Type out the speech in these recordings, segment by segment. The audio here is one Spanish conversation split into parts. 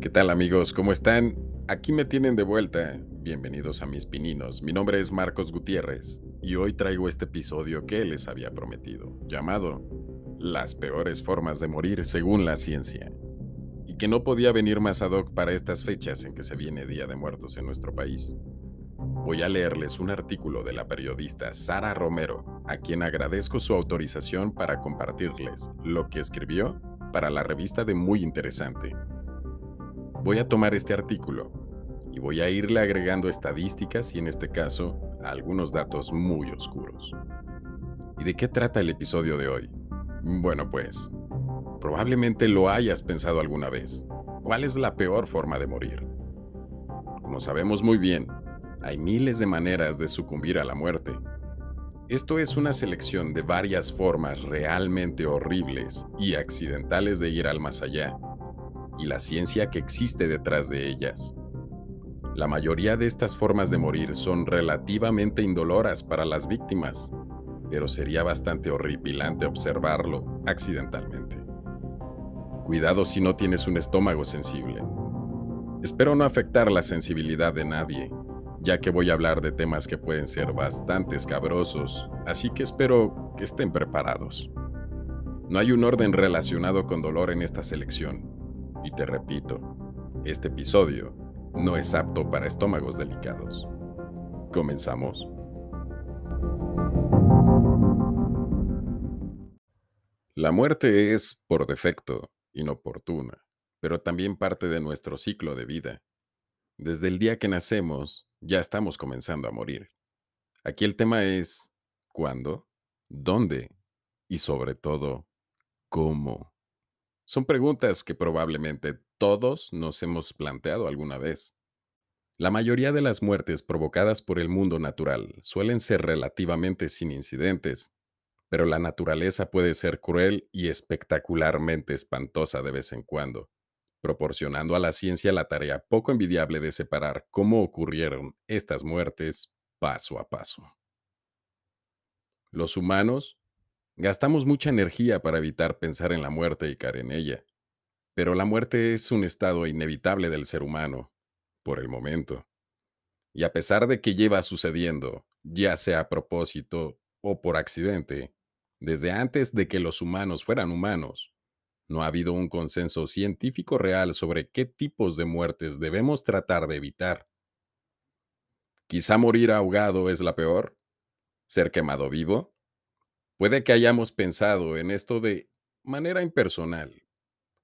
¿Qué tal amigos? ¿Cómo están? Aquí me tienen de vuelta. Bienvenidos a mis pininos. Mi nombre es Marcos Gutiérrez y hoy traigo este episodio que les había prometido, llamado Las peores formas de morir según la ciencia. Y que no podía venir más ad hoc para estas fechas en que se viene Día de Muertos en nuestro país. Voy a leerles un artículo de la periodista Sara Romero, a quien agradezco su autorización para compartirles lo que escribió para la revista de Muy Interesante Voy a tomar este artículo y voy a irle agregando estadísticas y en este caso algunos datos muy oscuros. ¿Y de qué trata el episodio de hoy? Bueno, pues, probablemente lo hayas pensado alguna vez. ¿Cuál es la peor forma de morir? Como sabemos muy bien, hay miles de maneras de sucumbir a la muerte. Esto es una selección de varias formas realmente horribles y accidentales de ir al más allá y la ciencia que existe detrás de ellas. La mayoría de estas formas de morir son relativamente indoloras para las víctimas, pero sería bastante horripilante observarlo accidentalmente. Cuidado si no tienes un estómago sensible. Espero no afectar la sensibilidad de nadie, ya que voy a hablar de temas que pueden ser bastante escabrosos, así que espero que estén preparados. No hay un orden relacionado con dolor en esta selección, y te repito, este episodio no es apto para estómagos delicados. Comenzamos. La muerte es, por defecto, inoportuna, pero también parte de nuestro ciclo de vida. Desde el día que nacemos, ya estamos comenzando a morir. Aquí el tema es cuándo, dónde y sobre todo, cómo. Son preguntas que probablemente todos nos hemos planteado alguna vez. La mayoría de las muertes provocadas por el mundo natural suelen ser relativamente sin incidentes, pero la naturaleza puede ser cruel y espectacularmente espantosa de vez en cuando, proporcionando a la ciencia la tarea poco envidiable de separar cómo ocurrieron estas muertes paso a paso. Los humanos Gastamos mucha energía para evitar pensar en la muerte y caer en ella. Pero la muerte es un estado inevitable del ser humano, por el momento. Y a pesar de que lleva sucediendo, ya sea a propósito o por accidente, desde antes de que los humanos fueran humanos, no ha habido un consenso científico real sobre qué tipos de muertes debemos tratar de evitar. Quizá morir ahogado es la peor, ser quemado vivo, Puede que hayamos pensado en esto de manera impersonal,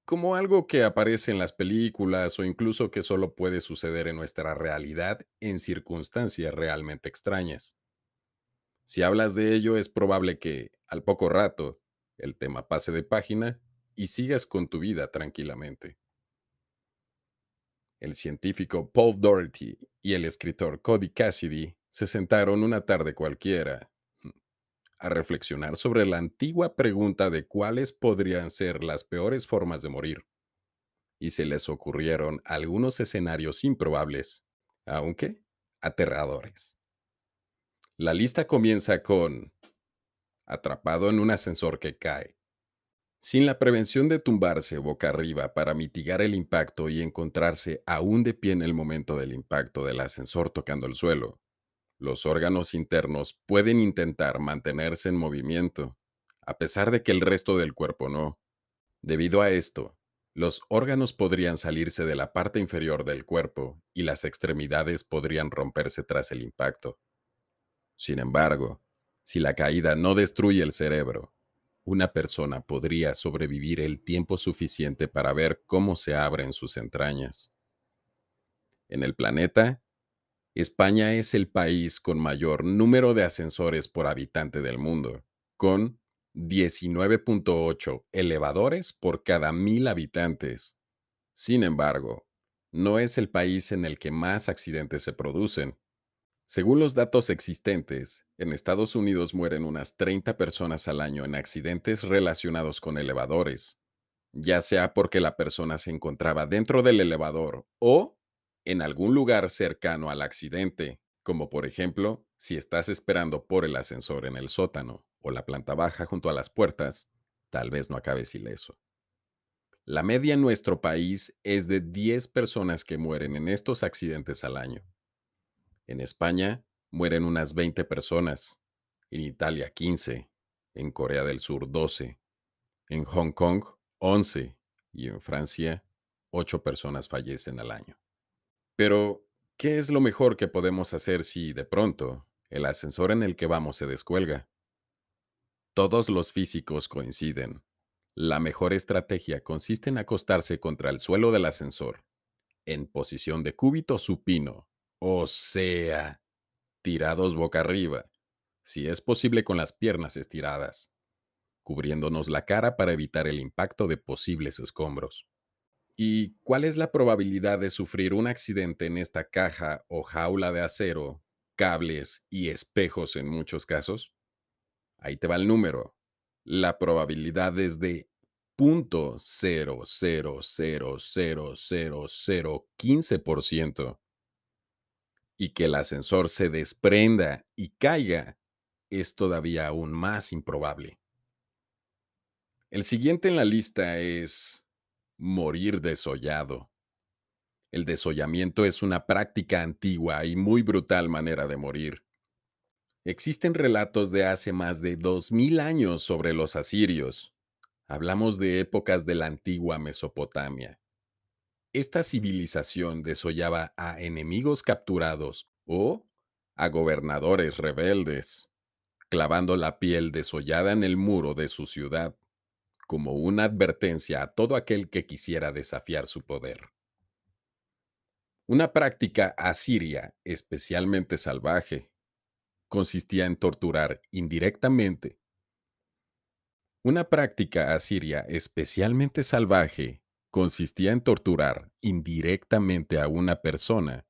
como algo que aparece en las películas o incluso que solo puede suceder en nuestra realidad en circunstancias realmente extrañas. Si hablas de ello, es probable que, al poco rato, el tema pase de página y sigas con tu vida tranquilamente. El científico Paul Doherty y el escritor Cody Cassidy se sentaron una tarde cualquiera a reflexionar sobre la antigua pregunta de cuáles podrían ser las peores formas de morir. Y se les ocurrieron algunos escenarios improbables, aunque aterradores. La lista comienza con atrapado en un ascensor que cae. Sin la prevención de tumbarse boca arriba para mitigar el impacto y encontrarse aún de pie en el momento del impacto del ascensor tocando el suelo, los órganos internos pueden intentar mantenerse en movimiento, a pesar de que el resto del cuerpo no. Debido a esto, los órganos podrían salirse de la parte inferior del cuerpo y las extremidades podrían romperse tras el impacto. Sin embargo, si la caída no destruye el cerebro, una persona podría sobrevivir el tiempo suficiente para ver cómo se abren sus entrañas. En el planeta, España es el país con mayor número de ascensores por habitante del mundo, con 19.8 elevadores por cada mil habitantes. Sin embargo, no es el país en el que más accidentes se producen. Según los datos existentes, en Estados Unidos mueren unas 30 personas al año en accidentes relacionados con elevadores, ya sea porque la persona se encontraba dentro del elevador o en algún lugar cercano al accidente, como por ejemplo si estás esperando por el ascensor en el sótano o la planta baja junto a las puertas, tal vez no acabes ileso. La media en nuestro país es de 10 personas que mueren en estos accidentes al año. En España mueren unas 20 personas, en Italia 15, en Corea del Sur 12, en Hong Kong 11 y en Francia 8 personas fallecen al año. Pero, ¿qué es lo mejor que podemos hacer si, de pronto, el ascensor en el que vamos se descuelga? Todos los físicos coinciden. La mejor estrategia consiste en acostarse contra el suelo del ascensor, en posición de cúbito supino, o sea, tirados boca arriba, si es posible con las piernas estiradas, cubriéndonos la cara para evitar el impacto de posibles escombros. ¿Y cuál es la probabilidad de sufrir un accidente en esta caja o jaula de acero, cables y espejos en muchos casos? Ahí te va el número. La probabilidad es de 0.0000015% y que el ascensor se desprenda y caiga es todavía aún más improbable. El siguiente en la lista es morir desollado. El desollamiento es una práctica antigua y muy brutal manera de morir. Existen relatos de hace más de 2000 años sobre los asirios. Hablamos de épocas de la antigua Mesopotamia. Esta civilización desollaba a enemigos capturados o a gobernadores rebeldes, clavando la piel desollada en el muro de su ciudad, como una advertencia a todo aquel que quisiera desafiar su poder. Una práctica asiria especialmente salvaje consistía en torturar indirectamente. Una práctica asiria especialmente salvaje consistía en torturar indirectamente a una persona,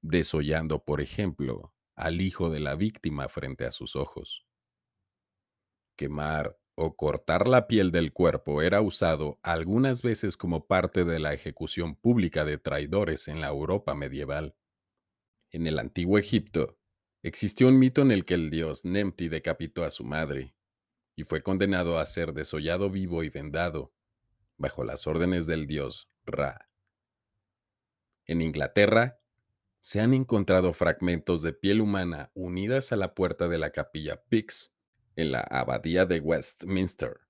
desollando, por ejemplo, al hijo de la víctima frente a sus ojos. Quemar o cortar la piel del cuerpo era usado algunas veces como parte de la ejecución pública de traidores en la Europa medieval. En el antiguo Egipto, existió un mito en el que el dios Nemti decapitó a su madre y fue condenado a ser desollado vivo y vendado, bajo las órdenes del dios Ra. En Inglaterra, se han encontrado fragmentos de piel humana unidas a la puerta de la capilla Pix, en la abadía de Westminster.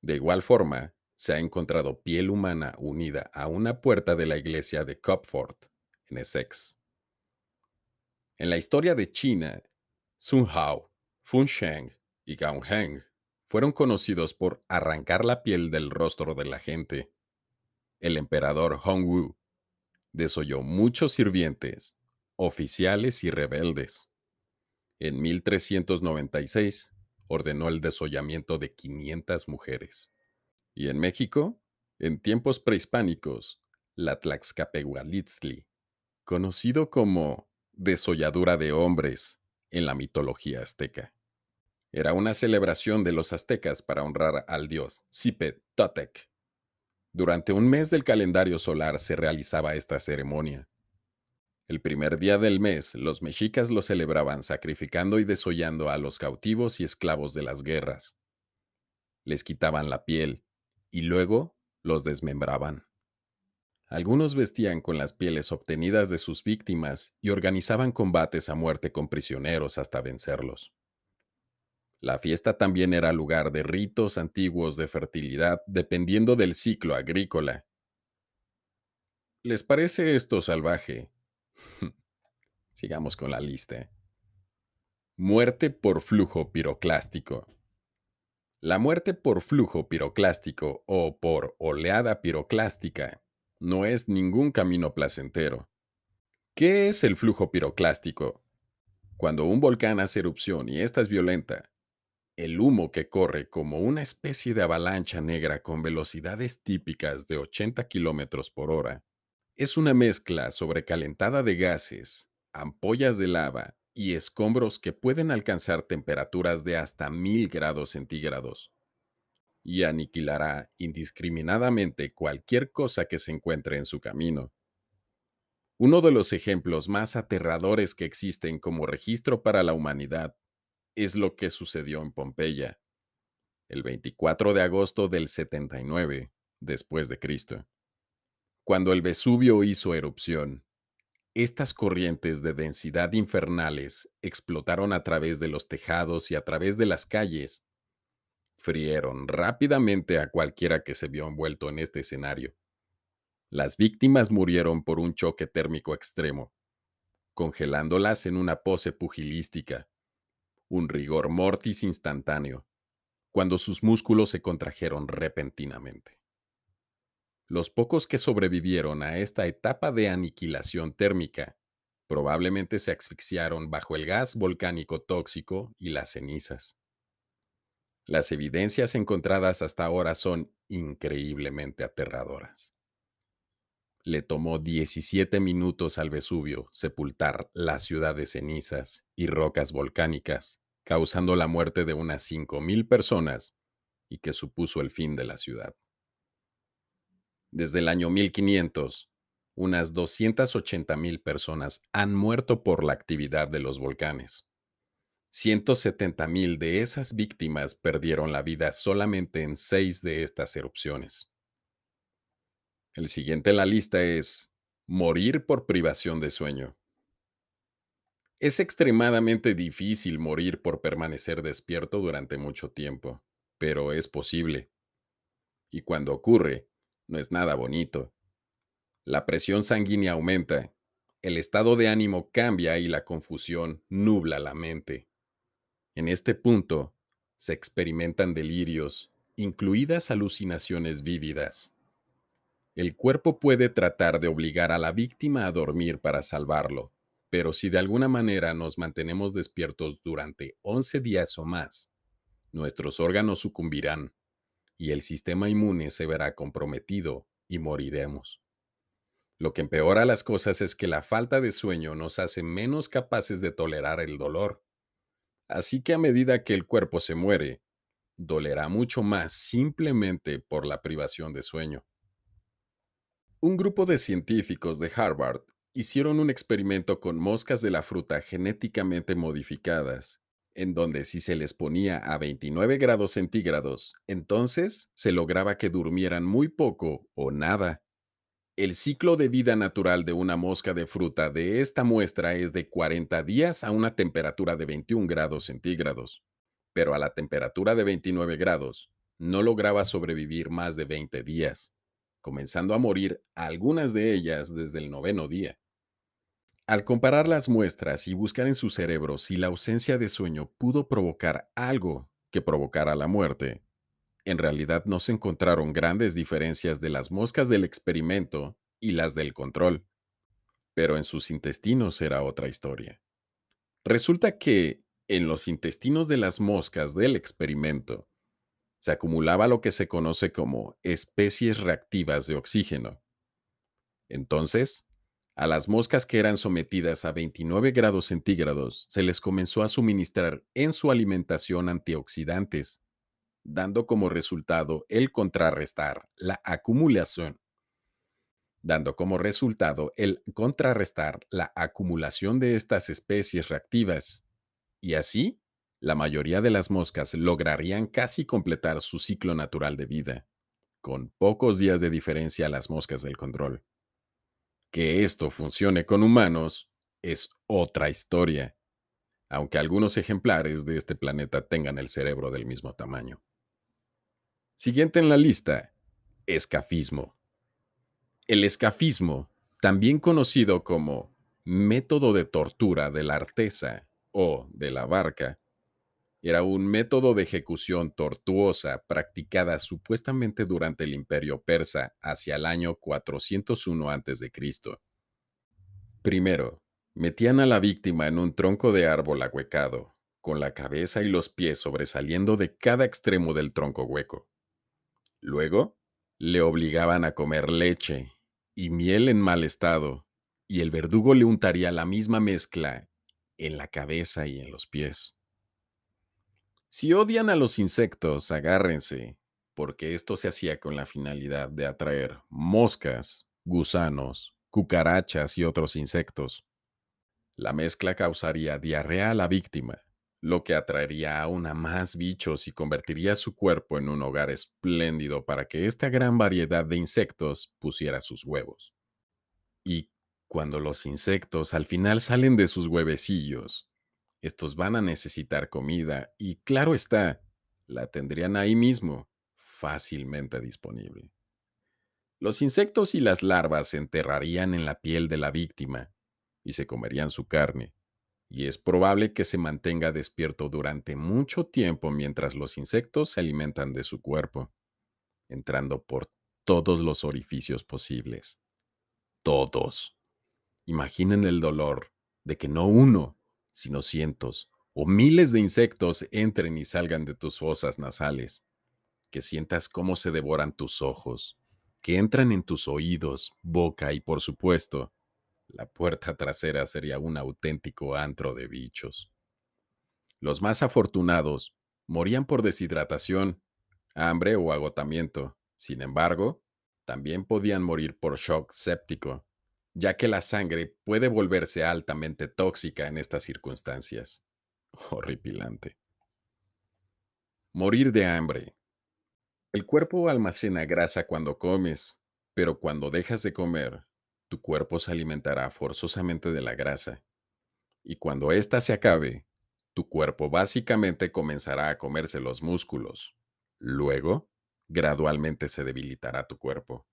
De igual forma, se ha encontrado piel humana unida a una puerta de la iglesia de Copford, en Essex. En la historia de China, Sun Hao, Fun Sheng y Gao Heng fueron conocidos por arrancar la piel del rostro de la gente. El emperador Hongwu desoyó muchos sirvientes, oficiales y rebeldes. En 1396 ordenó el desollamiento de 500 mujeres. Y en México, en tiempos prehispánicos, la Tlaxcapehualitzli, conocido como desolladura de hombres en la mitología azteca. Era una celebración de los aztecas para honrar al dios Zipet Totec. Durante un mes del calendario solar se realizaba esta ceremonia. El primer día del mes, los mexicas lo celebraban sacrificando y desollando a los cautivos y esclavos de las guerras. Les quitaban la piel y luego los desmembraban. Algunos vestían con las pieles obtenidas de sus víctimas y organizaban combates a muerte con prisioneros hasta vencerlos. La fiesta también era lugar de ritos antiguos de fertilidad dependiendo del ciclo agrícola. ¿Les parece esto salvaje? Sigamos con la lista. Muerte por flujo piroclástico. La muerte por flujo piroclástico o por oleada piroclástica no es ningún camino placentero. ¿Qué es el flujo piroclástico? Cuando un volcán hace erupción y esta es violenta, el humo que corre como una especie de avalancha negra con velocidades típicas de 80 km por hora es una mezcla sobrecalentada de gases, ampollas de lava y escombros que pueden alcanzar temperaturas de hasta 1000 grados centígrados y aniquilará indiscriminadamente cualquier cosa que se encuentre en su camino. Uno de los ejemplos más aterradores que existen como registro para la humanidad es lo que sucedió en Pompeya. El 24 de agosto del 79, después de Cristo. Cuando el Vesubio hizo erupción, estas corrientes de densidad infernales explotaron a través de los tejados y a través de las calles. Frieron rápidamente a cualquiera que se vio envuelto en este escenario. Las víctimas murieron por un choque térmico extremo, congelándolas en una pose pugilística, un rigor mortis instantáneo, cuando sus músculos se contrajeron repentinamente. Los pocos que sobrevivieron a esta etapa de aniquilación térmica probablemente se asfixiaron bajo el gas volcánico tóxico y las cenizas. Las evidencias encontradas hasta ahora son increíblemente aterradoras le tomó 17 minutos al Vesubio sepultar la ciudad de cenizas y rocas volcánicas, causando la muerte de unas 5.000 personas y que supuso el fin de la ciudad. Desde el año 1500, unas 280.000 personas han muerto por la actividad de los volcanes. 170.000 de esas víctimas perdieron la vida solamente en seis de estas erupciones. El siguiente en la lista es morir por privación de sueño. Es extremadamente difícil morir por permanecer despierto durante mucho tiempo, pero es posible. Y cuando ocurre, no es nada bonito. La presión sanguínea aumenta, el estado de ánimo cambia y la confusión nubla la mente. En este punto, se experimentan delirios, incluidas alucinaciones vívidas. El cuerpo puede tratar de obligar a la víctima a dormir para salvarlo, pero si de alguna manera nos mantenemos despiertos durante 11 días o más, nuestros órganos sucumbirán y el sistema inmune se verá comprometido y moriremos. Lo que empeora las cosas es que la falta de sueño nos hace menos capaces de tolerar el dolor. Así que a medida que el cuerpo se muere, dolerá mucho más simplemente por la privación de sueño. Un grupo de científicos de Harvard hicieron un experimento con moscas de la fruta genéticamente modificadas, en donde si se les ponía a 29 grados centígrados, entonces se lograba que durmieran muy poco o nada. El ciclo de vida natural de una mosca de fruta de esta muestra es de 40 días a una temperatura de 21 grados centígrados, pero a la temperatura de 29 grados no lograba sobrevivir más de 20 días comenzando a morir algunas de ellas desde el noveno día. Al comparar las muestras y buscar en su cerebro si la ausencia de sueño pudo provocar algo que provocara la muerte, en realidad no se encontraron grandes diferencias de las moscas del experimento y las del control. Pero en sus intestinos era otra historia. Resulta que, en los intestinos de las moscas del experimento, se acumulaba lo que se conoce como especies reactivas de oxígeno. Entonces, a las moscas que eran sometidas a 29 grados centígrados se les comenzó a suministrar en su alimentación antioxidantes, dando como resultado el contrarrestar la acumulación dando como resultado el contrarrestar la acumulación de estas especies reactivas, y así la mayoría de las moscas lograrían casi completar su ciclo natural de vida, con pocos días de diferencia a las moscas del control. Que esto funcione con humanos es otra historia, aunque algunos ejemplares de este planeta tengan el cerebro del mismo tamaño. Siguiente en la lista, escafismo. El escafismo, también conocido como método de tortura de la artesa o de la barca, era un método de ejecución tortuosa practicada supuestamente durante el imperio persa hacia el año 401 a.C. Primero, metían a la víctima en un tronco de árbol ahuecado, con la cabeza y los pies sobresaliendo de cada extremo del tronco hueco. Luego, le obligaban a comer leche y miel en mal estado, y el verdugo le untaría la misma mezcla en la cabeza y en los pies. Si odian a los insectos, agárrense, porque esto se hacía con la finalidad de atraer moscas, gusanos, cucarachas y otros insectos. La mezcla causaría diarrea a la víctima, lo que atraería aún a más bichos y convertiría su cuerpo en un hogar espléndido para que esta gran variedad de insectos pusiera sus huevos. Y cuando los insectos al final salen de sus huevecillos, estos van a necesitar comida y claro está, la tendrían ahí mismo, fácilmente disponible. Los insectos y las larvas se enterrarían en la piel de la víctima y se comerían su carne, y es probable que se mantenga despierto durante mucho tiempo mientras los insectos se alimentan de su cuerpo, entrando por todos los orificios posibles. Todos. Imaginen el dolor de que no uno, sino cientos o miles de insectos entren y salgan de tus fosas nasales, que sientas cómo se devoran tus ojos, que entran en tus oídos, boca y por supuesto, la puerta trasera sería un auténtico antro de bichos. Los más afortunados morían por deshidratación, hambre o agotamiento. Sin embargo, también podían morir por shock séptico, ya que la sangre puede volverse altamente tóxica en estas circunstancias. Horripilante. Morir de hambre. El cuerpo almacena grasa cuando comes, pero cuando dejas de comer, tu cuerpo se alimentará forzosamente de la grasa. Y cuando ésta se acabe, tu cuerpo básicamente comenzará a comerse los músculos. Luego, gradualmente se debilitará tu cuerpo,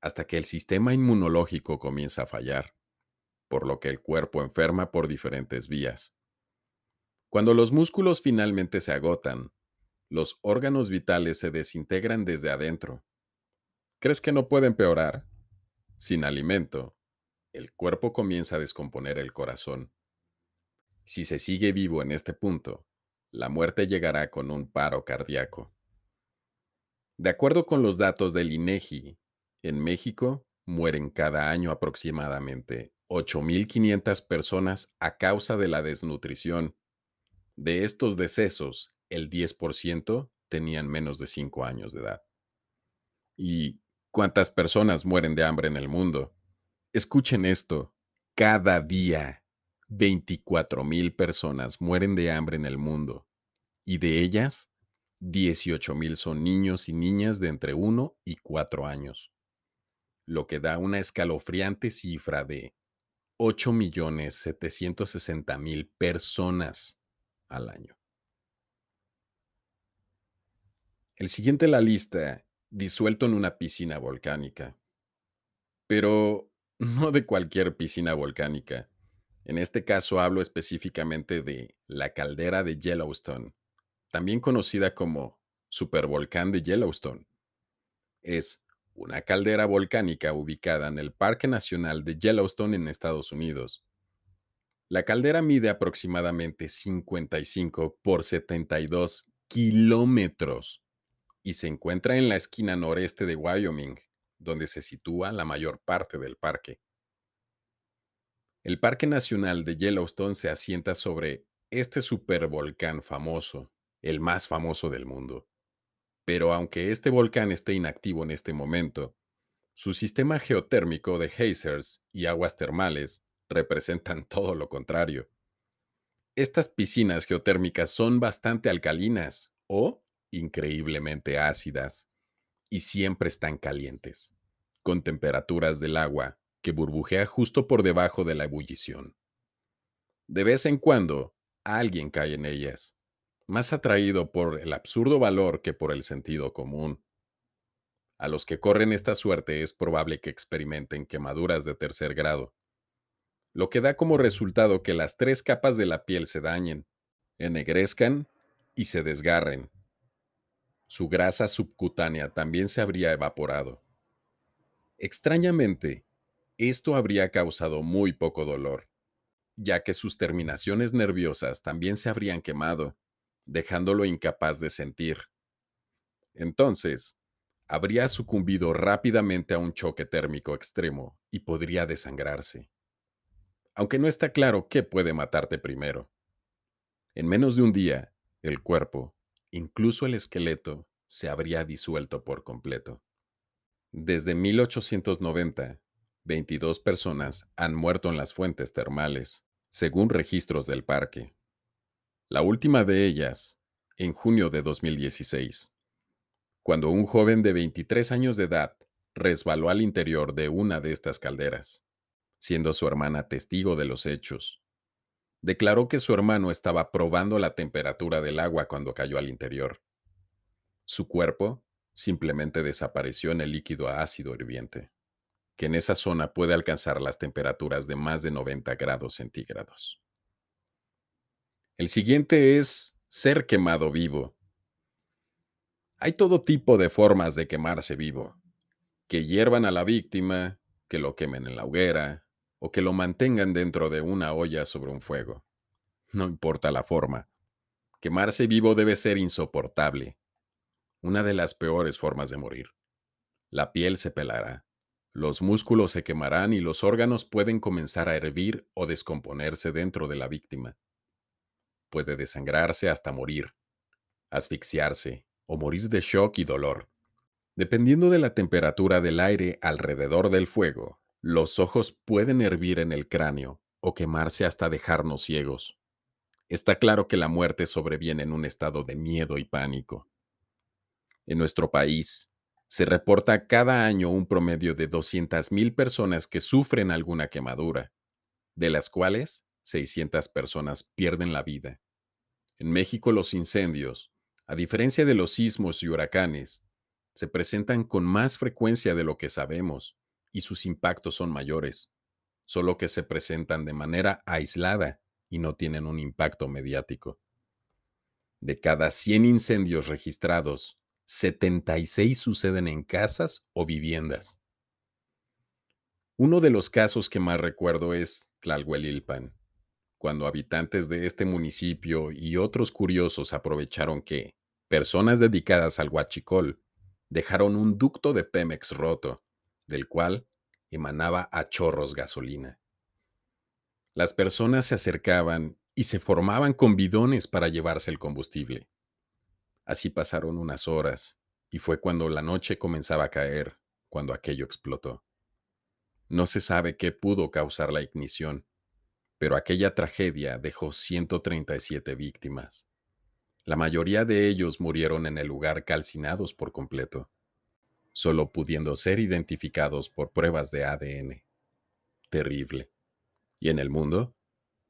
hasta que el sistema inmunológico comienza a fallar, por lo que el cuerpo enferma por diferentes vías. Cuando los músculos finalmente se agotan, los órganos vitales se desintegran desde adentro. ¿Crees que no puede empeorar? Sin alimento, el cuerpo comienza a descomponer el corazón. Si se sigue vivo en este punto, la muerte llegará con un paro cardíaco. De acuerdo con los datos del INEGI, en México mueren cada año aproximadamente 8.500 personas a causa de la desnutrición. De estos decesos, el 10% tenían menos de 5 años de edad. ¿Y ¿Cuántas personas mueren de hambre en el mundo? Escuchen esto. Cada día, 24 mil personas mueren de hambre en el mundo. Y de ellas, 18 mil son niños y niñas de entre 1 y 4 años. Lo que da una escalofriante cifra de 8.760.000 personas al año. El siguiente en la lista disuelto en una piscina volcánica. Pero no de cualquier piscina volcánica. En este caso hablo específicamente de la caldera de Yellowstone, también conocida como supervolcán de Yellowstone. Es una caldera volcánica ubicada en el Parque Nacional de Yellowstone en Estados Unidos. La caldera mide aproximadamente 55 por 72 kilómetros y se encuentra en la esquina noreste de Wyoming, donde se sitúa la mayor parte del parque. El Parque Nacional de Yellowstone se asienta sobre este supervolcán famoso, el más famoso del mundo. Pero aunque este volcán esté inactivo en este momento, su sistema geotérmico de geysers y aguas termales representan todo lo contrario. Estas piscinas geotérmicas son bastante alcalinas o increíblemente ácidas y siempre están calientes, con temperaturas del agua que burbujea justo por debajo de la ebullición. De vez en cuando, alguien cae en ellas, más atraído por el absurdo valor que por el sentido común. A los que corren esta suerte es probable que experimenten quemaduras de tercer grado, lo que da como resultado que las tres capas de la piel se dañen, ennegrezcan y se desgarren, su grasa subcutánea también se habría evaporado. Extrañamente, esto habría causado muy poco dolor, ya que sus terminaciones nerviosas también se habrían quemado, dejándolo incapaz de sentir. Entonces, habría sucumbido rápidamente a un choque térmico extremo y podría desangrarse. Aunque no está claro qué puede matarte primero. En menos de un día, el cuerpo, incluso el esqueleto se habría disuelto por completo. Desde 1890, 22 personas han muerto en las fuentes termales, según registros del parque. La última de ellas, en junio de 2016, cuando un joven de 23 años de edad resbaló al interior de una de estas calderas, siendo su hermana testigo de los hechos. Declaró que su hermano estaba probando la temperatura del agua cuando cayó al interior. Su cuerpo simplemente desapareció en el líquido ácido hirviente, que en esa zona puede alcanzar las temperaturas de más de 90 grados centígrados. El siguiente es ser quemado vivo. Hay todo tipo de formas de quemarse vivo. Que hiervan a la víctima, que lo quemen en la hoguera, o que lo mantengan dentro de una olla sobre un fuego. No importa la forma. Quemarse vivo debe ser insoportable. Una de las peores formas de morir. La piel se pelará, los músculos se quemarán y los órganos pueden comenzar a hervir o descomponerse dentro de la víctima puede desangrarse hasta morir, asfixiarse o morir de shock y dolor. Dependiendo de la temperatura del aire alrededor del fuego, los ojos pueden hervir en el cráneo o quemarse hasta dejarnos ciegos. Está claro que la muerte sobreviene en un estado de miedo y pánico. En nuestro país, se reporta cada año un promedio de 200.000 personas que sufren alguna quemadura, de las cuales 600 personas pierden la vida. En México los incendios, a diferencia de los sismos y huracanes, se presentan con más frecuencia de lo que sabemos y sus impactos son mayores, solo que se presentan de manera aislada y no tienen un impacto mediático. De cada 100 incendios registrados, 76 suceden en casas o viviendas. Uno de los casos que más recuerdo es Tlalhuelilpan, cuando habitantes de este municipio y otros curiosos aprovecharon que personas dedicadas al huachicol dejaron un ducto de Pemex roto, del cual emanaba a chorros gasolina. Las personas se acercaban y se formaban con bidones para llevarse el combustible. Así pasaron unas horas, y fue cuando la noche comenzaba a caer, cuando aquello explotó. No se sabe qué pudo causar la ignición, pero aquella tragedia dejó 137 víctimas. La mayoría de ellos murieron en el lugar calcinados por completo, solo pudiendo ser identificados por pruebas de ADN. Terrible. ¿Y en el mundo?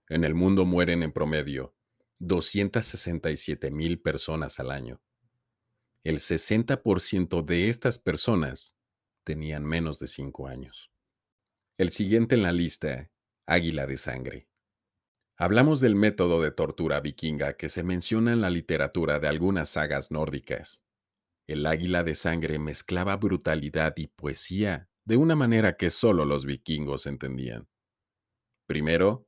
En el mundo mueren en promedio 267 mil personas al año. El 60% de estas personas tenían menos de 5 años. El siguiente en la lista águila de sangre. Hablamos del método de tortura vikinga que se menciona en la literatura de algunas sagas nórdicas. El águila de sangre mezclaba brutalidad y poesía de una manera que solo los vikingos entendían. Primero,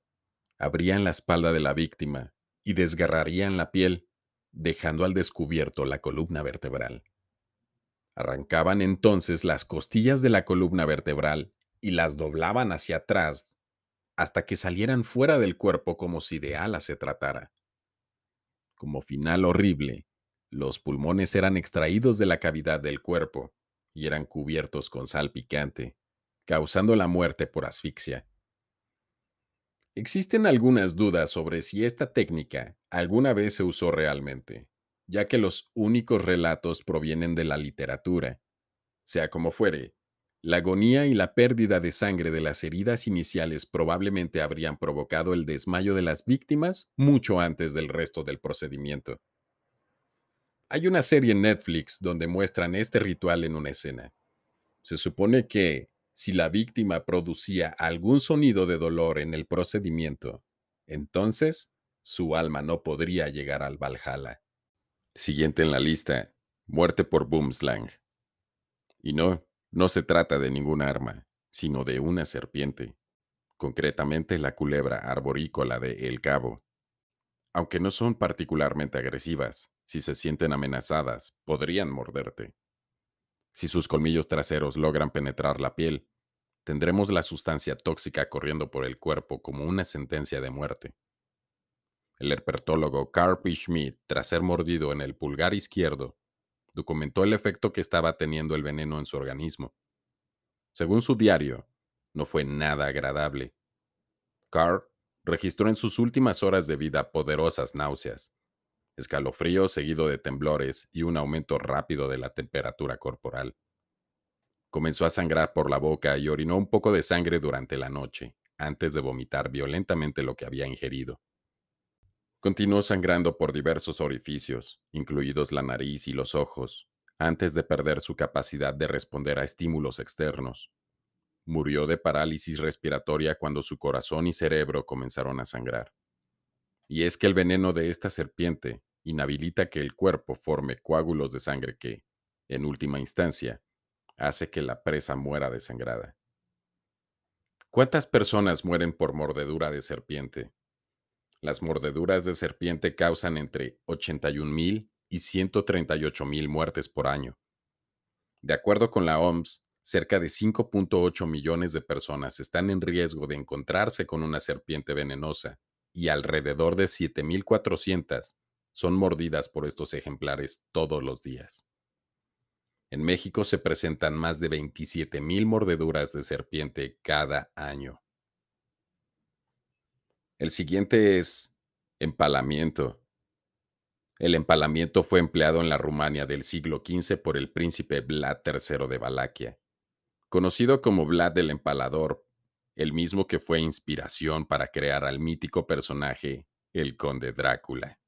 abrían la espalda de la víctima y desgarrarían la piel, dejando al descubierto la columna vertebral. Arrancaban entonces las costillas de la columna vertebral y las doblaban hacia atrás hasta que salieran fuera del cuerpo como si de alas se tratara. Como final horrible, los pulmones eran extraídos de la cavidad del cuerpo y eran cubiertos con sal picante, causando la muerte por asfixia. Existen algunas dudas sobre si esta técnica alguna vez se usó realmente, ya que los únicos relatos provienen de la literatura. Sea como fuere, la agonía y la pérdida de sangre de las heridas iniciales probablemente habrían provocado el desmayo de las víctimas mucho antes del resto del procedimiento. Hay una serie en Netflix donde muestran este ritual en una escena. Se supone que, si la víctima producía algún sonido de dolor en el procedimiento, entonces su alma no podría llegar al Valhalla. Siguiente en la lista, muerte por boomslang. Y no, no se trata de ninguna arma, sino de una serpiente, concretamente la culebra arborícola de El Cabo. Aunque no son particularmente agresivas, si se sienten amenazadas, podrían morderte. Si sus colmillos traseros logran penetrar la piel, tendremos la sustancia tóxica corriendo por el cuerpo como una sentencia de muerte. El herpetólogo Carl P. Schmidt, tras ser mordido en el pulgar izquierdo, documentó el efecto que estaba teniendo el veneno en su organismo. Según su diario, no fue nada agradable. Carr registró en sus últimas horas de vida poderosas náuseas, escalofrío seguido de temblores y un aumento rápido de la temperatura corporal. Comenzó a sangrar por la boca y orinó un poco de sangre durante la noche, antes de vomitar violentamente lo que había ingerido. Continuó sangrando por diversos orificios, incluidos la nariz y los ojos, antes de perder su capacidad de responder a estímulos externos. Murió de parálisis respiratoria cuando su corazón y cerebro comenzaron a sangrar. Y es que el veneno de esta serpiente inhabilita que el cuerpo forme coágulos de sangre que, en última instancia, hace que la presa muera desangrada. ¿Cuántas personas mueren por mordedura de serpiente? Las mordeduras de serpiente causan entre 81.000 y 138.000 muertes por año. De acuerdo con la OMS, cerca de 5.8 millones de personas están en riesgo de encontrarse con una serpiente venenosa y alrededor de 7.400 son mordidas por estos ejemplares todos los días. En México se presentan más de 27.000 mordeduras de serpiente cada año. El siguiente es empalamiento. El empalamiento fue empleado en la Rumania del siglo XV por el príncipe Vlad III de Valaquia, conocido como Vlad el Empalador, el mismo que fue inspiración para crear al mítico personaje, el conde Drácula.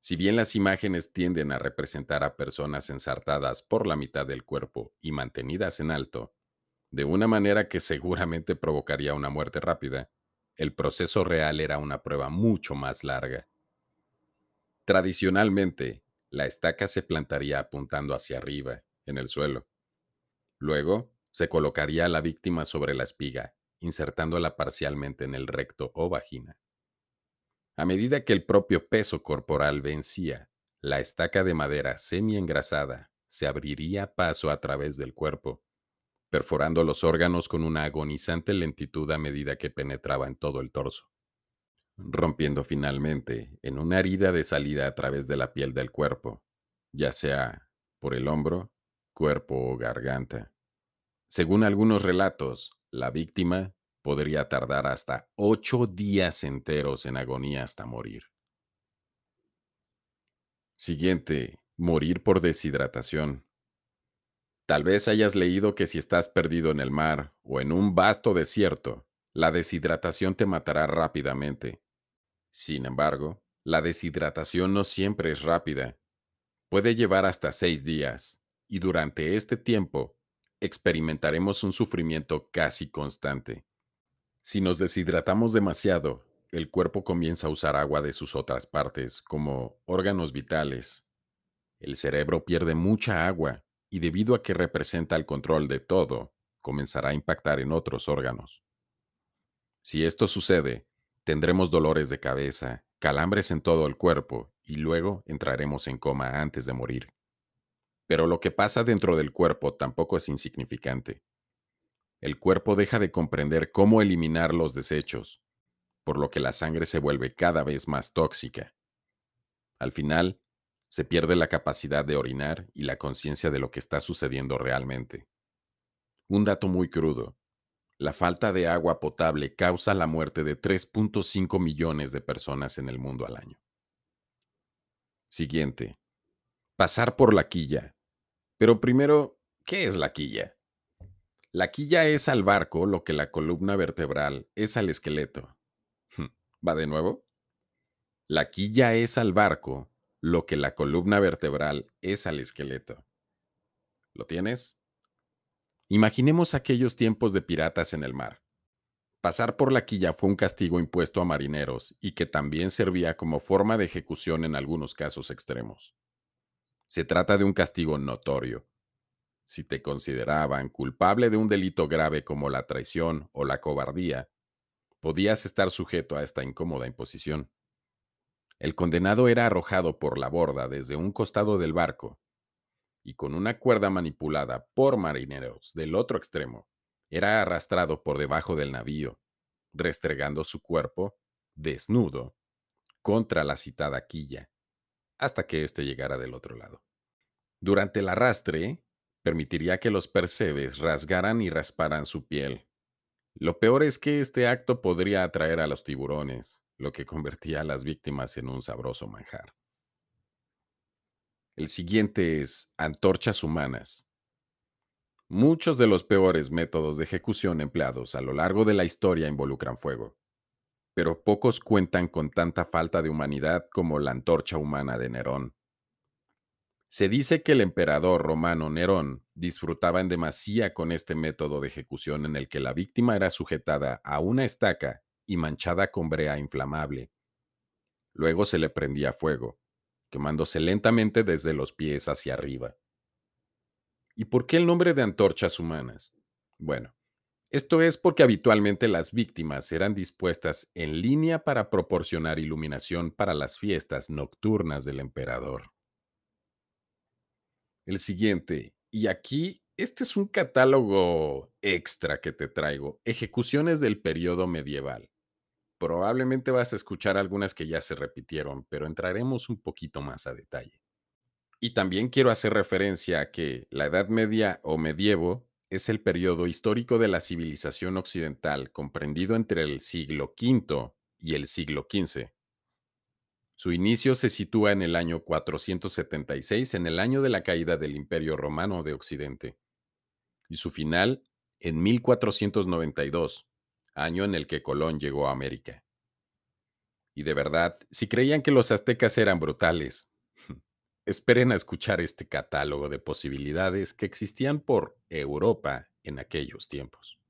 Si bien las imágenes tienden a representar a personas ensartadas por la mitad del cuerpo y mantenidas en alto, de una manera que seguramente provocaría una muerte rápida, el proceso real era una prueba mucho más larga. Tradicionalmente, la estaca se plantaría apuntando hacia arriba, en el suelo. Luego, se colocaría a la víctima sobre la espiga, insertándola parcialmente en el recto o vagina. A medida que el propio peso corporal vencía, la estaca de madera semi-engrasada se abriría paso a través del cuerpo, perforando los órganos con una agonizante lentitud a medida que penetraba en todo el torso, rompiendo finalmente en una herida de salida a través de la piel del cuerpo, ya sea por el hombro, cuerpo o garganta. Según algunos relatos, la víctima podría tardar hasta ocho días enteros en agonía hasta morir. Siguiente, morir por deshidratación. Tal vez hayas leído que si estás perdido en el mar o en un vasto desierto, la deshidratación te matará rápidamente. Sin embargo, la deshidratación no siempre es rápida. Puede llevar hasta seis días, y durante este tiempo experimentaremos un sufrimiento casi constante. Si nos deshidratamos demasiado, el cuerpo comienza a usar agua de sus otras partes, como órganos vitales. El cerebro pierde mucha agua y debido a que representa el control de todo, comenzará a impactar en otros órganos. Si esto sucede, tendremos dolores de cabeza, calambres en todo el cuerpo y luego entraremos en coma antes de morir. Pero lo que pasa dentro del cuerpo tampoco es insignificante el cuerpo deja de comprender cómo eliminar los desechos, por lo que la sangre se vuelve cada vez más tóxica. Al final, se pierde la capacidad de orinar y la conciencia de lo que está sucediendo realmente. Un dato muy crudo. La falta de agua potable causa la muerte de 3.5 millones de personas en el mundo al año. Siguiente. Pasar por la quilla. Pero primero, ¿qué es la quilla? La quilla es al barco lo que la columna vertebral es al esqueleto. ¿Va de nuevo? La quilla es al barco lo que la columna vertebral es al esqueleto. ¿Lo tienes? Imaginemos aquellos tiempos de piratas en el mar. Pasar por la quilla fue un castigo impuesto a marineros y que también servía como forma de ejecución en algunos casos extremos. Se trata de un castigo notorio, si te consideraban culpable de un delito grave como la traición o la cobardía, podías estar sujeto a esta incómoda imposición. El condenado era arrojado por la borda desde un costado del barco y con una cuerda manipulada por marineros del otro extremo, era arrastrado por debajo del navío, restregando su cuerpo, desnudo, contra la citada quilla, hasta que éste llegara del otro lado. Durante el arrastre, permitiría que los percebes rasgaran y rasparan su piel, Lo peor es que este acto podría atraer a los tiburones, lo que convertía a las víctimas en un sabroso manjar. El siguiente es antorchas humanas. Muchos de los peores métodos de ejecución empleados a lo largo de la historia involucran fuego, pero pocos cuentan con tanta falta de humanidad como la antorcha humana de Nerón. Se dice que el emperador romano Nerón disfrutaba en demasía con este método de ejecución en el que la víctima era sujetada a una estaca y manchada con brea inflamable. Luego se le prendía fuego, quemándose lentamente desde los pies hacia arriba. ¿Y por qué el nombre de antorchas humanas? Bueno, esto es porque habitualmente las víctimas eran dispuestas en línea para proporcionar iluminación para las fiestas nocturnas del emperador. El siguiente, y aquí este es un catálogo extra que te traigo, ejecuciones del periodo medieval. Probablemente vas a escuchar algunas que ya se repitieron, pero entraremos un poquito más a detalle. Y también quiero hacer referencia a que la Edad Media o medievo es el periodo histórico de la civilización occidental comprendido entre el siglo V y el siglo XV. Su inicio se sitúa en el año 476, en el año de la caída del Imperio Romano de Occidente, y su final en 1492, año en el que Colón llegó a América. Y de verdad, si creían que los aztecas eran brutales, esperen a escuchar este catálogo de posibilidades que existían por Europa en aquellos tiempos.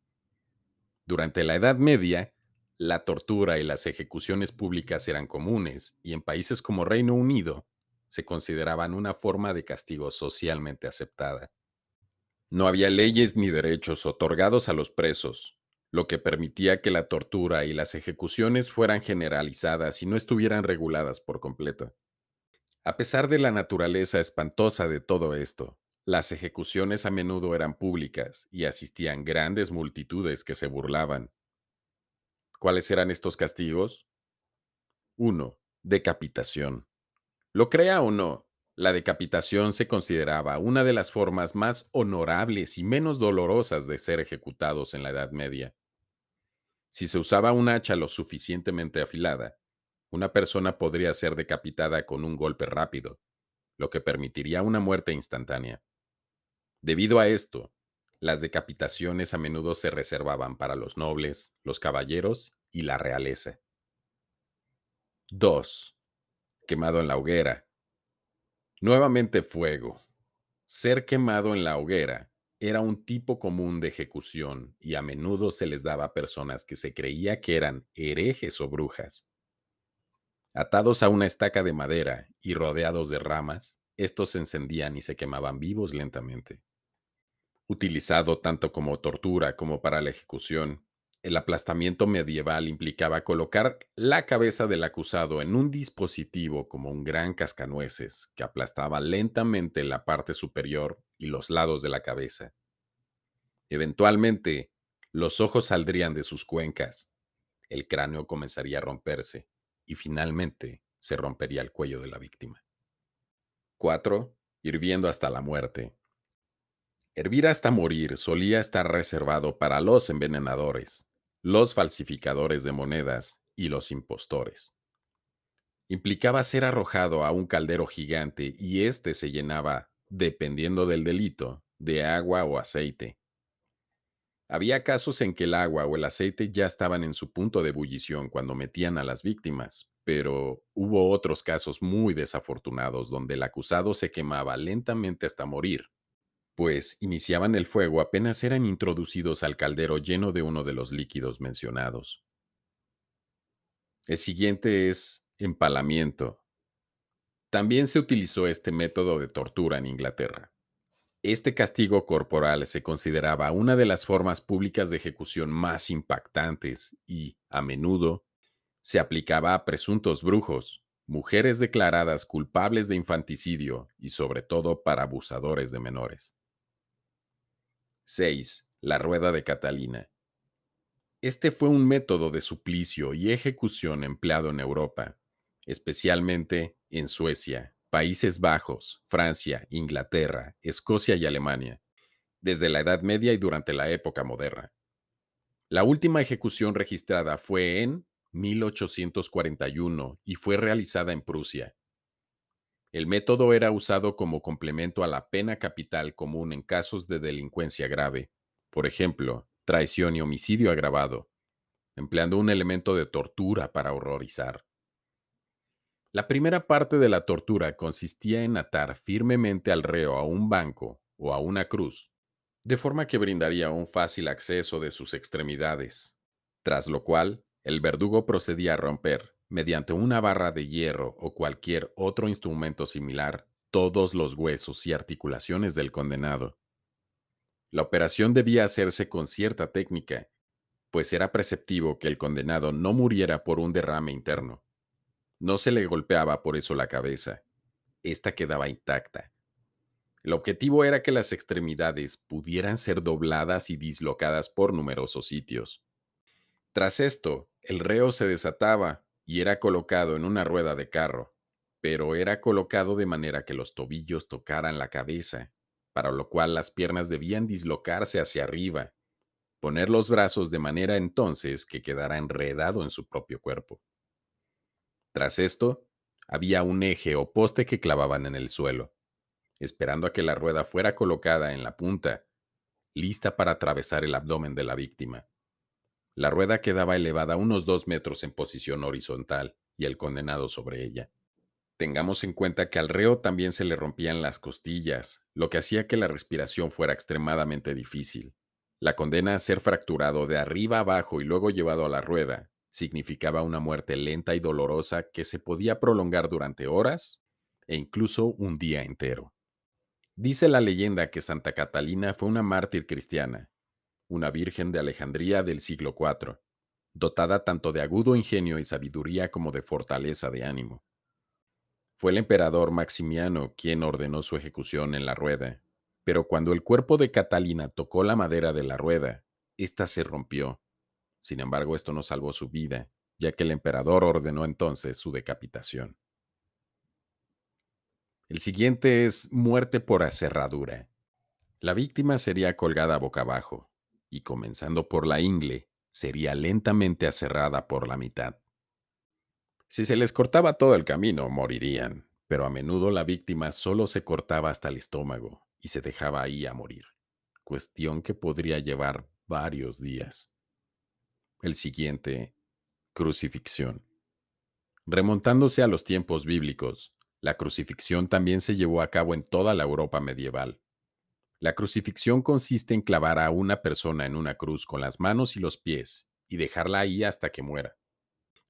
Durante la Edad Media, la tortura y las ejecuciones públicas eran comunes y en países como Reino Unido se consideraban una forma de castigo socialmente aceptada. No había leyes ni derechos otorgados a los presos, lo que permitía que la tortura y las ejecuciones fueran generalizadas y no estuvieran reguladas por completo. A pesar de la naturaleza espantosa de todo esto, las ejecuciones a menudo eran públicas y asistían grandes multitudes que se burlaban, ¿Cuáles eran estos castigos? 1. Decapitación. Lo crea o no, la decapitación se consideraba una de las formas más honorables y menos dolorosas de ser ejecutados en la Edad Media. Si se usaba un hacha lo suficientemente afilada, una persona podría ser decapitada con un golpe rápido, lo que permitiría una muerte instantánea. Debido a esto, las decapitaciones a menudo se reservaban para los nobles, los caballeros y la realeza. 2. Quemado en la hoguera. Nuevamente fuego. Ser quemado en la hoguera era un tipo común de ejecución y a menudo se les daba a personas que se creía que eran herejes o brujas. Atados a una estaca de madera y rodeados de ramas, estos se encendían y se quemaban vivos lentamente utilizado tanto como tortura como para la ejecución. El aplastamiento medieval implicaba colocar la cabeza del acusado en un dispositivo como un gran cascanueces que aplastaba lentamente la parte superior y los lados de la cabeza. Eventualmente, los ojos saldrían de sus cuencas, el cráneo comenzaría a romperse y finalmente se rompería el cuello de la víctima. 4. Hirviendo hasta la muerte. Hervir hasta morir solía estar reservado para los envenenadores, los falsificadores de monedas y los impostores. Implicaba ser arrojado a un caldero gigante y éste se llenaba, dependiendo del delito, de agua o aceite. Había casos en que el agua o el aceite ya estaban en su punto de ebullición cuando metían a las víctimas, pero hubo otros casos muy desafortunados donde el acusado se quemaba lentamente hasta morir pues iniciaban el fuego apenas eran introducidos al caldero lleno de uno de los líquidos mencionados. El siguiente es empalamiento. También se utilizó este método de tortura en Inglaterra. Este castigo corporal se consideraba una de las formas públicas de ejecución más impactantes y, a menudo, se aplicaba a presuntos brujos, mujeres declaradas culpables de infanticidio y sobre todo para abusadores de menores. 6. La rueda de Catalina. Este fue un método de suplicio y ejecución empleado en Europa, especialmente en Suecia, Países Bajos, Francia, Inglaterra, Escocia y Alemania, desde la Edad Media y durante la época moderna. La última ejecución registrada fue en 1841 y fue realizada en Prusia. El método era usado como complemento a la pena capital común en casos de delincuencia grave, por ejemplo, traición y homicidio agravado, empleando un elemento de tortura para horrorizar. La primera parte de la tortura consistía en atar firmemente al reo a un banco o a una cruz, de forma que brindaría un fácil acceso de sus extremidades, tras lo cual el verdugo procedía a romper, mediante una barra de hierro o cualquier otro instrumento similar, todos los huesos y articulaciones del condenado. La operación debía hacerse con cierta técnica, pues era preceptivo que el condenado no muriera por un derrame interno. No se le golpeaba por eso la cabeza. Esta quedaba intacta. El objetivo era que las extremidades pudieran ser dobladas y dislocadas por numerosos sitios. Tras esto, el reo se desataba y era colocado en una rueda de carro, pero era colocado de manera que los tobillos tocaran la cabeza, para lo cual las piernas debían dislocarse hacia arriba, poner los brazos de manera entonces que quedara enredado en su propio cuerpo. Tras esto, había un eje o poste que clavaban en el suelo, esperando a que la rueda fuera colocada en la punta, lista para atravesar el abdomen de la víctima. La rueda quedaba elevada unos dos metros en posición horizontal y el condenado sobre ella. Tengamos en cuenta que al reo también se le rompían las costillas, lo que hacía que la respiración fuera extremadamente difícil. La condena a ser fracturado de arriba abajo y luego llevado a la rueda significaba una muerte lenta y dolorosa que se podía prolongar durante horas e incluso un día entero. Dice la leyenda que Santa Catalina fue una mártir cristiana, una virgen de Alejandría del siglo IV, dotada tanto de agudo ingenio y sabiduría como de fortaleza de ánimo. Fue el emperador Maximiano quien ordenó su ejecución en la rueda, pero cuando el cuerpo de Catalina tocó la madera de la rueda, ésta se rompió sin embargo, esto no salvó su vida, ya que el emperador ordenó entonces su decapitación. El siguiente es muerte por aserradura. La víctima sería colgada boca abajo, y comenzando por la ingle, sería lentamente aserrada por la mitad. Si se les cortaba todo el camino, morirían, pero a menudo la víctima solo se cortaba hasta el estómago y se dejaba ahí a morir, cuestión que podría llevar varios días. El siguiente, crucifixión. Remontándose a los tiempos bíblicos, la crucifixión también se llevó a cabo en toda la Europa medieval. La crucifixión consiste en clavar a una persona en una cruz con las manos y los pies y dejarla ahí hasta que muera.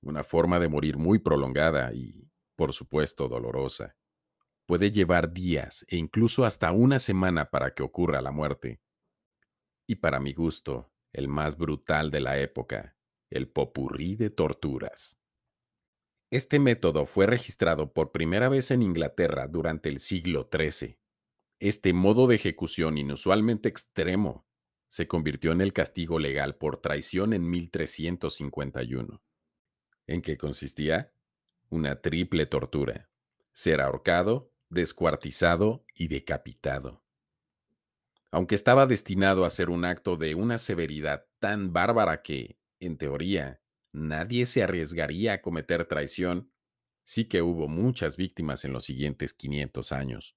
Una forma de morir muy prolongada y, por supuesto, dolorosa. Puede llevar días e incluso hasta una semana para que ocurra la muerte. Y para mi gusto, el más brutal de la época, el popurrí de torturas. Este método fue registrado por primera vez en Inglaterra durante el siglo XIII. Este modo de ejecución inusualmente extremo se convirtió en el castigo legal por traición en 1351. ¿En qué consistía? Una triple tortura. Ser ahorcado, descuartizado y decapitado aunque estaba destinado a ser un acto de una severidad tan bárbara que, en teoría, nadie se arriesgaría a cometer traición, sí que hubo muchas víctimas en los siguientes 500 años.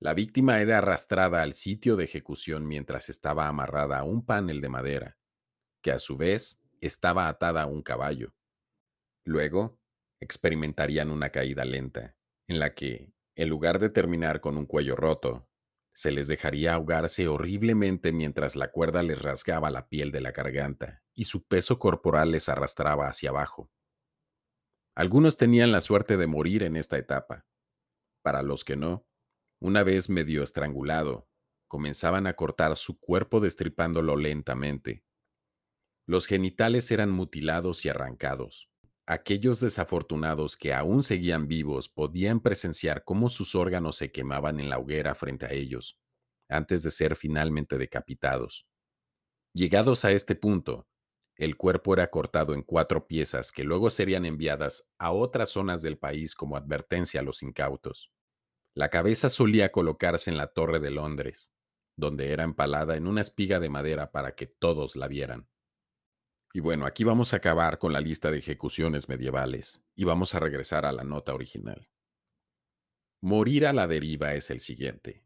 La víctima era arrastrada al sitio de ejecución mientras estaba amarrada a un panel de madera, que a su vez estaba atada a un caballo. Luego, experimentarían una caída lenta, en la que, en lugar de terminar con un cuello roto, se les dejaría ahogarse horriblemente mientras la cuerda les rasgaba la piel de la garganta y su peso corporal les arrastraba hacia abajo. Algunos tenían la suerte de morir en esta etapa. Para los que no, una vez medio estrangulado, comenzaban a cortar su cuerpo destripándolo lentamente. Los genitales eran mutilados y arrancados. Aquellos desafortunados que aún seguían vivos podían presenciar cómo sus órganos se quemaban en la hoguera frente a ellos, antes de ser finalmente decapitados. Llegados a este punto, el cuerpo era cortado en cuatro piezas que luego serían enviadas a otras zonas del país como advertencia a los incautos. La cabeza solía colocarse en la Torre de Londres, donde era empalada en una espiga de madera para que todos la vieran. Y bueno, aquí vamos a acabar con la lista de ejecuciones medievales y vamos a regresar a la nota original. Morir a la deriva es el siguiente.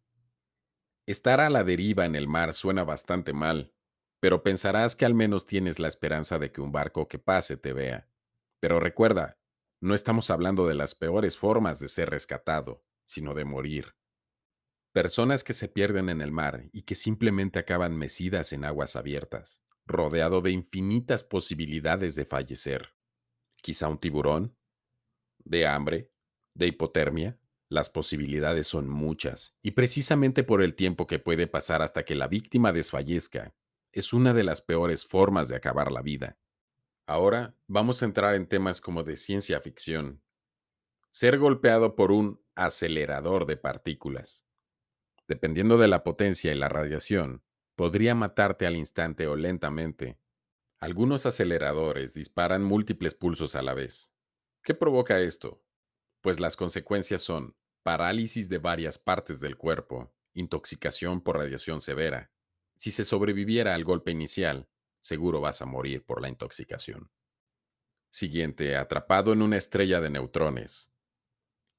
Estar a la deriva en el mar suena bastante mal, pero pensarás que al menos tienes la esperanza de que un barco que pase te vea. Pero recuerda, no estamos hablando de las peores formas de ser rescatado, sino de morir. Personas que se pierden en el mar y que simplemente acaban mecidas en aguas abiertas, rodeado de infinitas posibilidades de fallecer. Quizá un tiburón, de hambre, de hipotermia. Las posibilidades son muchas, y precisamente por el tiempo que puede pasar hasta que la víctima desfallezca, es una de las peores formas de acabar la vida. Ahora vamos a entrar en temas como de ciencia ficción. Ser golpeado por un acelerador de partículas. Dependiendo de la potencia y la radiación, podría matarte al instante o lentamente. Algunos aceleradores disparan múltiples pulsos a la vez. ¿Qué provoca esto? Pues las consecuencias son parálisis de varias partes del cuerpo, intoxicación por radiación severa. Si se sobreviviera al golpe inicial, seguro vas a morir por la intoxicación. Siguiente, atrapado en una estrella de neutrones.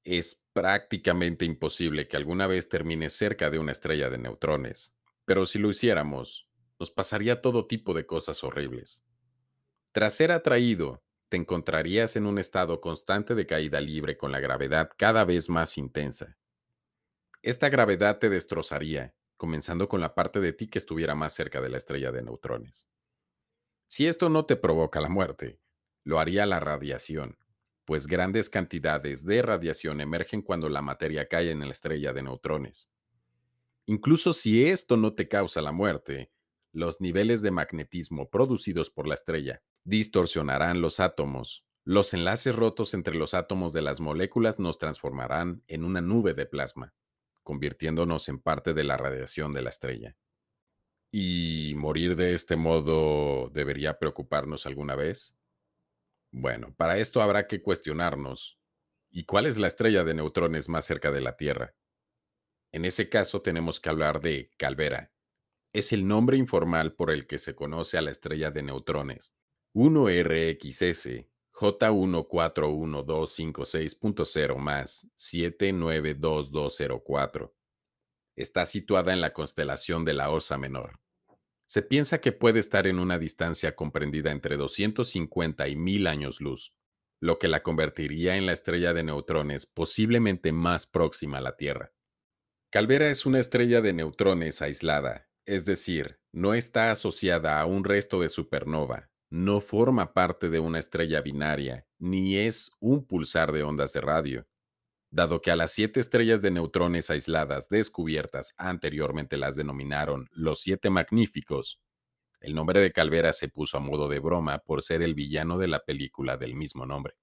Es prácticamente imposible que alguna vez termine cerca de una estrella de neutrones. Pero si lo hiciéramos, nos pasaría todo tipo de cosas horribles. Tras ser atraído, te encontrarías en un estado constante de caída libre con la gravedad cada vez más intensa. Esta gravedad te destrozaría, comenzando con la parte de ti que estuviera más cerca de la estrella de neutrones. Si esto no te provoca la muerte, lo haría la radiación, pues grandes cantidades de radiación emergen cuando la materia cae en la estrella de neutrones. Incluso si esto no te causa la muerte, los niveles de magnetismo producidos por la estrella distorsionarán los átomos. Los enlaces rotos entre los átomos de las moléculas nos transformarán en una nube de plasma, convirtiéndonos en parte de la radiación de la estrella. ¿Y morir de este modo debería preocuparnos alguna vez? Bueno, para esto habrá que cuestionarnos, ¿y cuál es la estrella de neutrones más cerca de la Tierra? En ese caso tenemos que hablar de Calvera. Es el nombre informal por el que se conoce a la estrella de neutrones. 1RXS J141256.0 más 792204. Está situada en la constelación de la Osa Menor. Se piensa que puede estar en una distancia comprendida entre 250 y 1000 años luz, lo que la convertiría en la estrella de neutrones posiblemente más próxima a la Tierra. Calvera es una estrella de neutrones aislada, es decir, no está asociada a un resto de supernova, no forma parte de una estrella binaria, ni es un pulsar de ondas de radio. Dado que a las siete estrellas de neutrones aisladas descubiertas anteriormente las denominaron los siete magníficos, el nombre de Calvera se puso a modo de broma por ser el villano de la película del mismo nombre.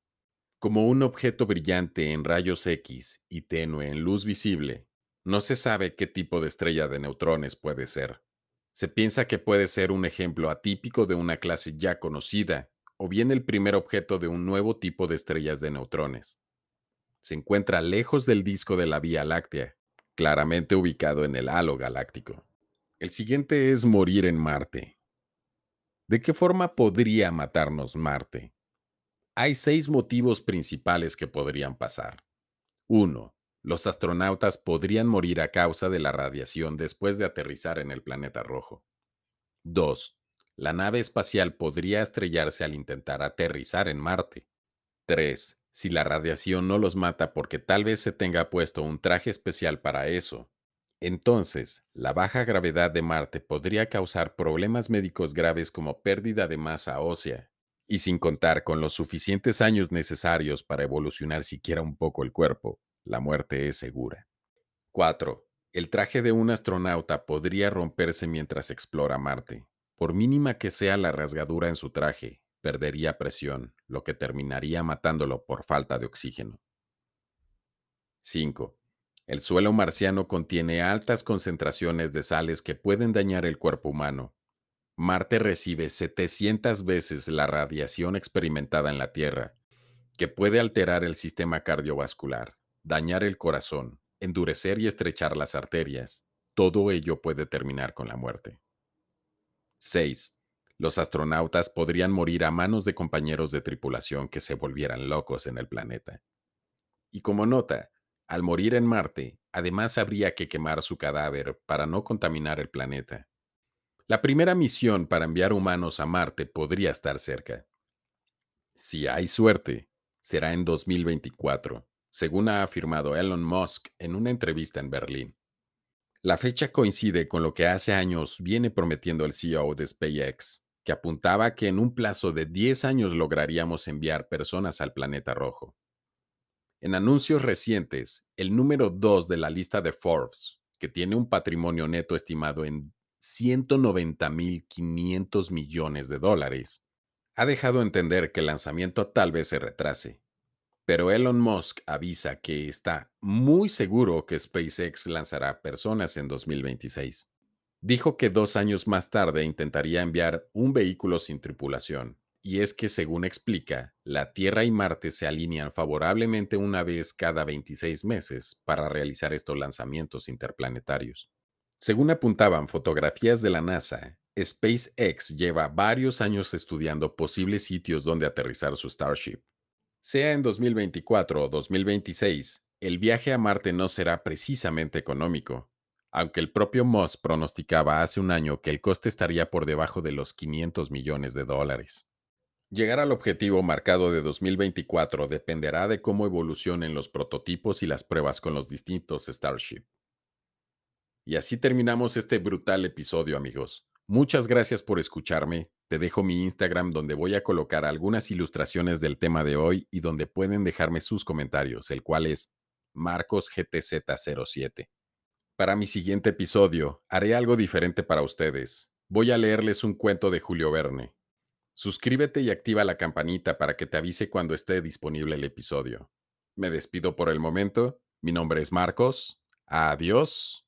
Como un objeto brillante en rayos X y tenue en luz visible, no se sabe qué tipo de estrella de neutrones puede ser. Se piensa que puede ser un ejemplo atípico de una clase ya conocida, o bien el primer objeto de un nuevo tipo de estrellas de neutrones. Se encuentra lejos del disco de la Vía Láctea, claramente ubicado en el halo galáctico. El siguiente es morir en Marte. ¿De qué forma podría matarnos Marte? Hay seis motivos principales que podrían pasar. 1 los astronautas podrían morir a causa de la radiación después de aterrizar en el planeta rojo. 2. La nave espacial podría estrellarse al intentar aterrizar en Marte. 3. Si la radiación no los mata porque tal vez se tenga puesto un traje especial para eso, entonces la baja gravedad de Marte podría causar problemas médicos graves como pérdida de masa ósea, y sin contar con los suficientes años necesarios para evolucionar siquiera un poco el cuerpo, la muerte es segura. 4. El traje de un astronauta podría romperse mientras explora Marte. Por mínima que sea la rasgadura en su traje, perdería presión, lo que terminaría matándolo por falta de oxígeno. 5. El suelo marciano contiene altas concentraciones de sales que pueden dañar el cuerpo humano. Marte recibe 700 veces la radiación experimentada en la Tierra, que puede alterar el sistema cardiovascular, dañar el corazón, endurecer y estrechar las arterias, todo ello puede terminar con la muerte. 6. Los astronautas podrían morir a manos de compañeros de tripulación que se volvieran locos en el planeta. Y como nota, al morir en Marte, además habría que quemar su cadáver para no contaminar el planeta. La primera misión para enviar humanos a Marte podría estar cerca. Si hay suerte, será en 2024, según ha afirmado Elon Musk en una entrevista en Berlín. La fecha coincide con lo que hace años viene prometiendo el CEO de SpaceX, que apuntaba que en un plazo de 10 años lograríamos enviar personas al planeta rojo. En anuncios recientes, el número 2 de la lista de Forbes, que tiene un patrimonio neto estimado en 190.500 millones de dólares, ha dejado entender que el lanzamiento tal vez se retrase. Pero Elon Musk avisa que está muy seguro que SpaceX lanzará personas en 2026. Dijo que dos años más tarde intentaría enviar un vehículo sin tripulación, y es que según explica, la Tierra y Marte se alinean favorablemente una vez cada 26 meses para realizar estos lanzamientos interplanetarios. Según apuntaban fotografías de la NASA, SpaceX lleva varios años estudiando posibles sitios donde aterrizar su Starship. Sea en 2024 o 2026, el viaje a Marte no será precisamente económico, aunque el propio Musk pronosticaba hace un año que el coste estaría por debajo de los 500 millones de dólares. Llegar al objetivo marcado de 2024 dependerá de cómo evolucionen los prototipos y las pruebas con los distintos Starship. Y así terminamos este brutal episodio, amigos. Muchas gracias por escucharme. Te dejo mi Instagram donde voy a colocar algunas ilustraciones del tema de hoy y donde pueden dejarme sus comentarios, el cual es marcosgtz07. Para mi siguiente episodio, haré algo diferente para ustedes. Voy a leerles un cuento de Julio Verne. Suscríbete y activa la campanita para que te avise cuando esté disponible el episodio. Me despido por el momento. Mi nombre es Marcos. Adiós.